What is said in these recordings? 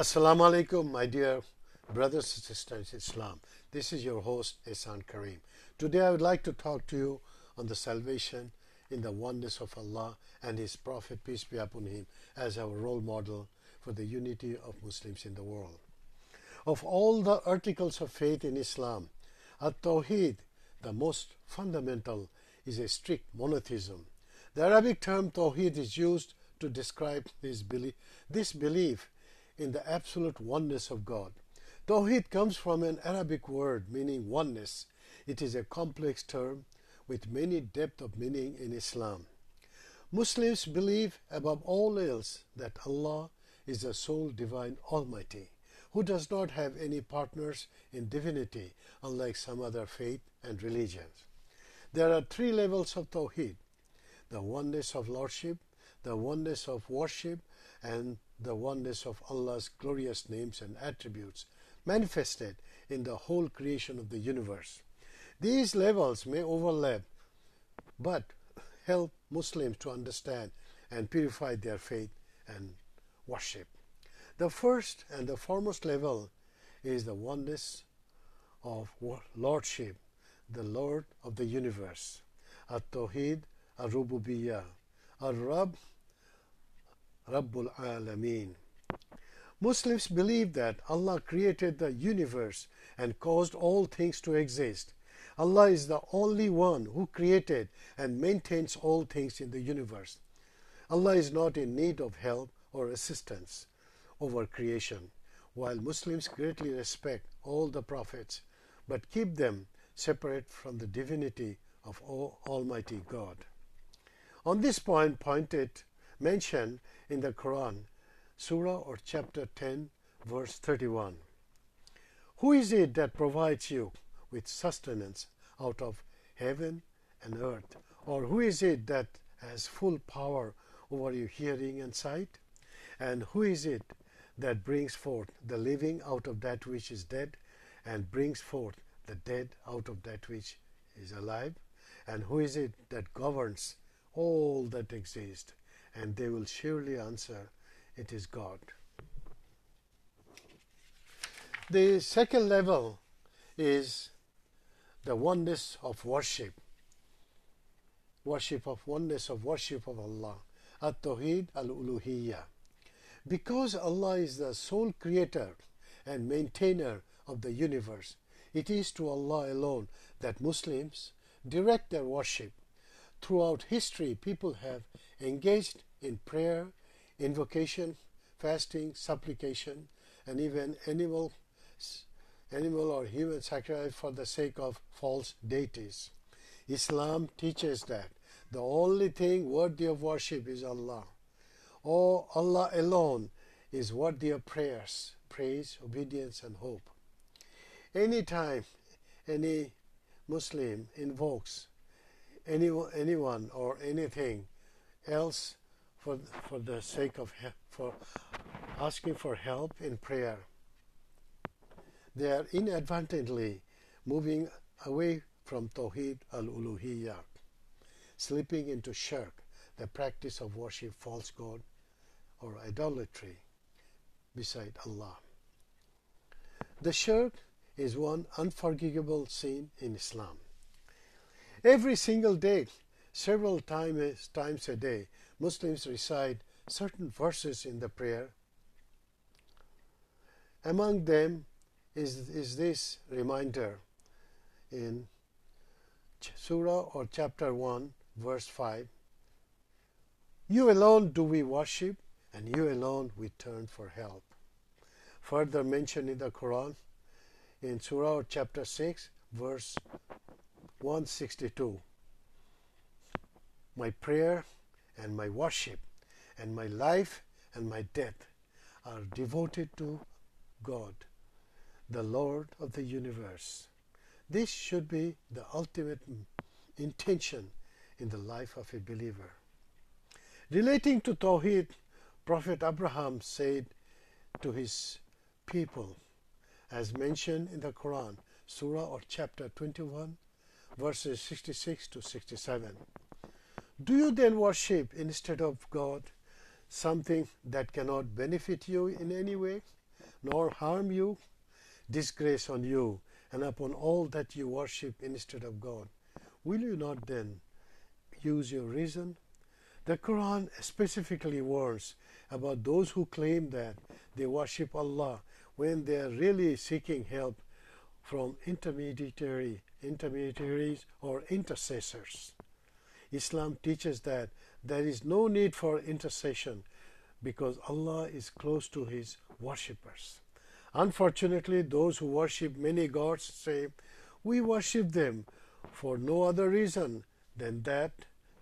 Assalamu alaikum, my dear brothers and sisters in Islam. This is your host, Ehsan Kareem. Today I would like to talk to you on the salvation in the oneness of Allah and His Prophet, peace be upon him, as our role model for the unity of Muslims in the world. Of all the articles of faith in Islam, At-Tawheed, the most fundamental, is a strict monotheism. The Arabic term Tawheed is used to describe this this belief in the absolute oneness of God. Tawheed comes from an Arabic word meaning oneness. It is a complex term with many depth of meaning in Islam. Muslims believe above all else that Allah is the sole divine almighty who does not have any partners in divinity unlike some other faith and religions. There are three levels of Tawheed the oneness of Lordship, the oneness of worship, and the oneness of Allah's glorious names and attributes manifested in the whole creation of the universe. These levels may overlap but help Muslims to understand and purify their faith and worship. The first and the foremost level is the oneness of Lordship, the Lord of the universe. At-Tawheed, Ar-Rububiyyah, Ar-Rab, Rabbul Alameen. Muslims believe that Allah created the universe and caused all things to exist. Allah is the only one who created and maintains all things in the universe. Allah is not in need of help or assistance over creation, while Muslims greatly respect all the prophets but keep them separate from the divinity of Almighty God. On this point pointed mentioned in the Quran, Surah or chapter 10, verse 31. Who is it that provides you with sustenance out of heaven and earth? Or who is it that has full power over your hearing and sight? And who is it that brings forth the living out of that which is dead, and brings forth the dead out of that which is alive? And who is it that governs all that exists? And they will surely answer, It is God. The second level is the oneness of worship. Worship of oneness of worship of Allah. At-Tawheed al-Uluhiyyah. Because Allah is the sole creator and maintainer of the universe, it is to Allah alone that Muslims direct their worship. Throughout history, people have engaged in prayer, invocation, fasting, supplication, and even animal, animal or human sacrifice for the sake of false deities. Islam teaches that the only thing worthy of worship is Allah. Oh, Allah alone is worthy of prayers, praise, obedience, and hope. Anytime any Muslim invokes any, anyone or anything else for, for the sake of for asking for help in prayer, they are inadvertently moving away from Tawheed al-Uluhiyyah, slipping into shirk, the practice of worship false god or idolatry beside Allah. The shirk is one unforgivable sin in Islam. Every single day, several times, times a day, Muslims recite certain verses in the prayer. Among them is, is this reminder in Surah or chapter 1, verse 5 You alone do we worship, and you alone we turn for help. Further mentioned in the Quran in Surah chapter 6, verse 162. My prayer and my worship and my life and my death are devoted to God, the Lord of the universe. This should be the ultimate intention in the life of a believer. Relating to Tawheed, Prophet Abraham said to his people, as mentioned in the Quran, Surah or chapter 21, verses 66 to 67. Do you then worship instead of God something that cannot benefit you in any way? nor harm you, disgrace on you, and upon all that you worship instead of God. Will you not then use your reason? The Quran specifically warns about those who claim that they worship Allah when they are really seeking help from intermediary intermediaries or intercessors. Islam teaches that there is no need for intercession because Allah is close to his worshippers. Unfortunately, those who worship many gods say, We worship them for no other reason than that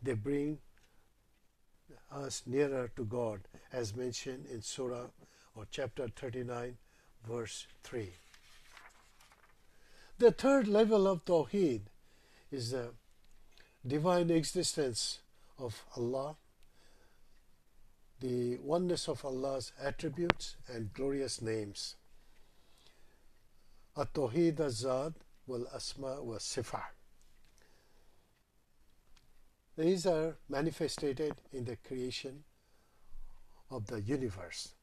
they bring us nearer to God, as mentioned in Surah or chapter 39, verse 3. The third level of Tawheed is the divine existence of Allah, the oneness of Allah's attributes and glorious names. At-Tawheed al-Zad wal-Asma wal-Sifah. These are manifested in the creation of the universe.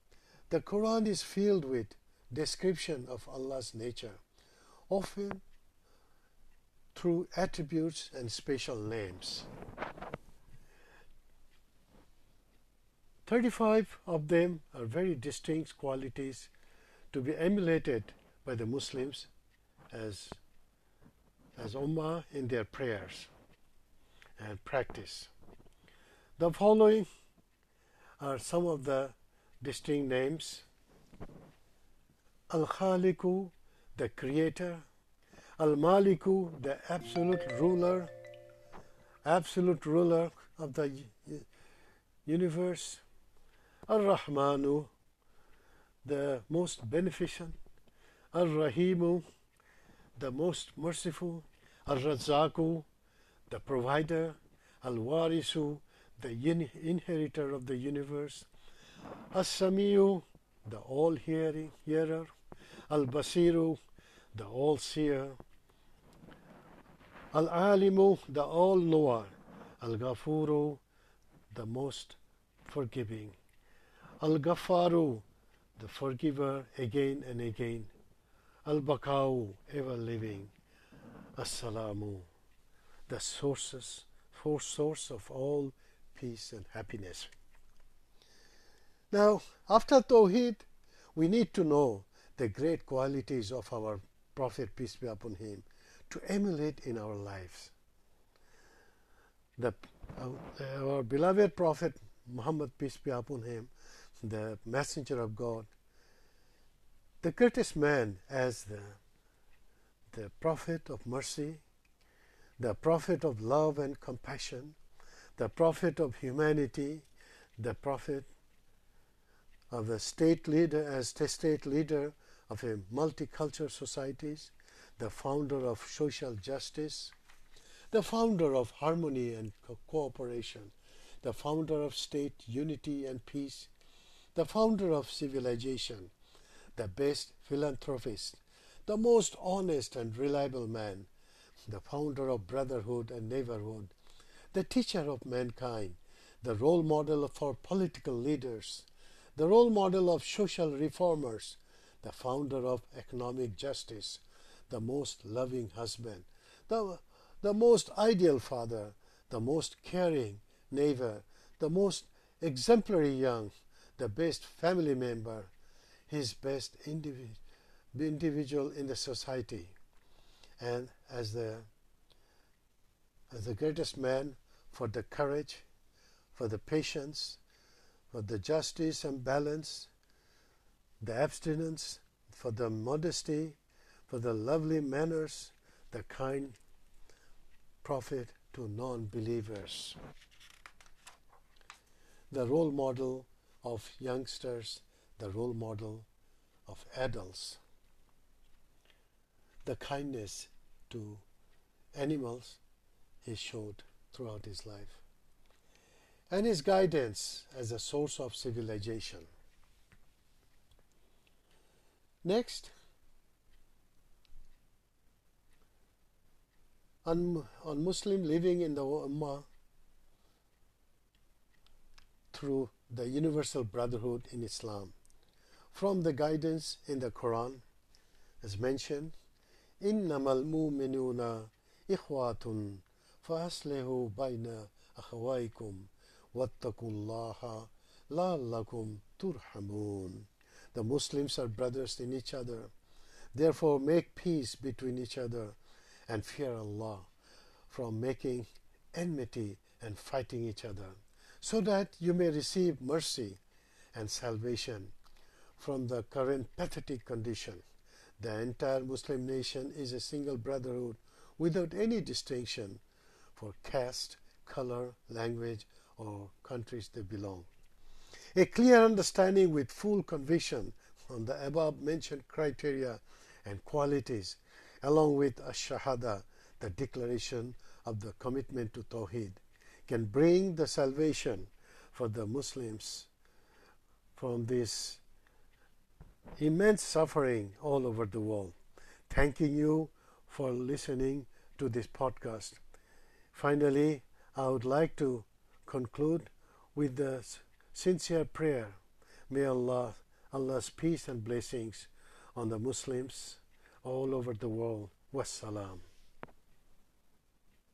The Quran is filled with description of Allah's nature, often through attributes and special names. 35 of them are very distinct qualities to be emulated by the Muslims as, as Ummah in their prayers and practice. The following are some of the distinct names Al Khaliku, the Creator, Al Maliku, the absolute ruler, absolute ruler of the universe, Al Rahmanu, the most beneficent, Al Rahimu, the most merciful, Al Razaku, the provider, Al Warisu, the inheritor of the universe, As Samiu, the all hearing hearer, Al Basiru, the all seer, Al Alimu, the all knower, Al Ghafuru, the most forgiving, Al Ghafaru, the forgiver again and again, Al Bakau, ever living, Assalamu the sources, for source of all peace and happiness. Now, after Tawheed, we need to know the great qualities of our Prophet, peace be upon him, to emulate in our lives. The, uh, our beloved Prophet Muhammad, peace be upon him, the messenger of God, the greatest man as the, the prophet of mercy, the prophet of love and compassion, the prophet of humanity, the prophet of the state leader as the state leader of a multicultural societies, the founder of social justice, the founder of harmony and co- cooperation, the founder of state unity and peace, the founder of civilization, the best philanthropist, the most honest and reliable man, the founder of brotherhood and neighborhood, the teacher of mankind, the role model for political leaders, the role model of social reformers, the founder of economic justice, the most loving husband, the, the most ideal father, the most caring neighbor, the most exemplary young, the best family member, his best individ- individual in the society. And as the as the greatest man for the courage, for the patience, for the justice and balance, the abstinence, for the modesty, for the lovely manners, the kind prophet to non believers. The role model of youngsters, the role model of adults the kindness to animals he showed throughout his life, and his guidance as a source of civilization. Next, on, on Muslim living in the Ummah through the universal brotherhood in Islam. from the guidance in the Quran, as mentioned, إنما المؤمنون إخوة فأصلحوا بين أخويكم واتقوا الله لعلكم ترحمون the Muslims are brothers in each other. Therefore make peace between each other and fear Allah from making enmity and fighting each other, so that you may receive mercy and salvation from the current pathetic condition. The entire Muslim nation is a single brotherhood without any distinction for caste, color, language, or countries they belong. A clear understanding with full conviction on the above mentioned criteria and qualities, along with a shahada, the declaration of the commitment to Tawheed, can bring the salvation for the Muslims from this immense suffering all over the world. Thanking you for listening to this podcast. Finally, I would like to conclude with the sincere prayer. May Allah, Allah's peace and blessings on the Muslims all over the world. Wassalam.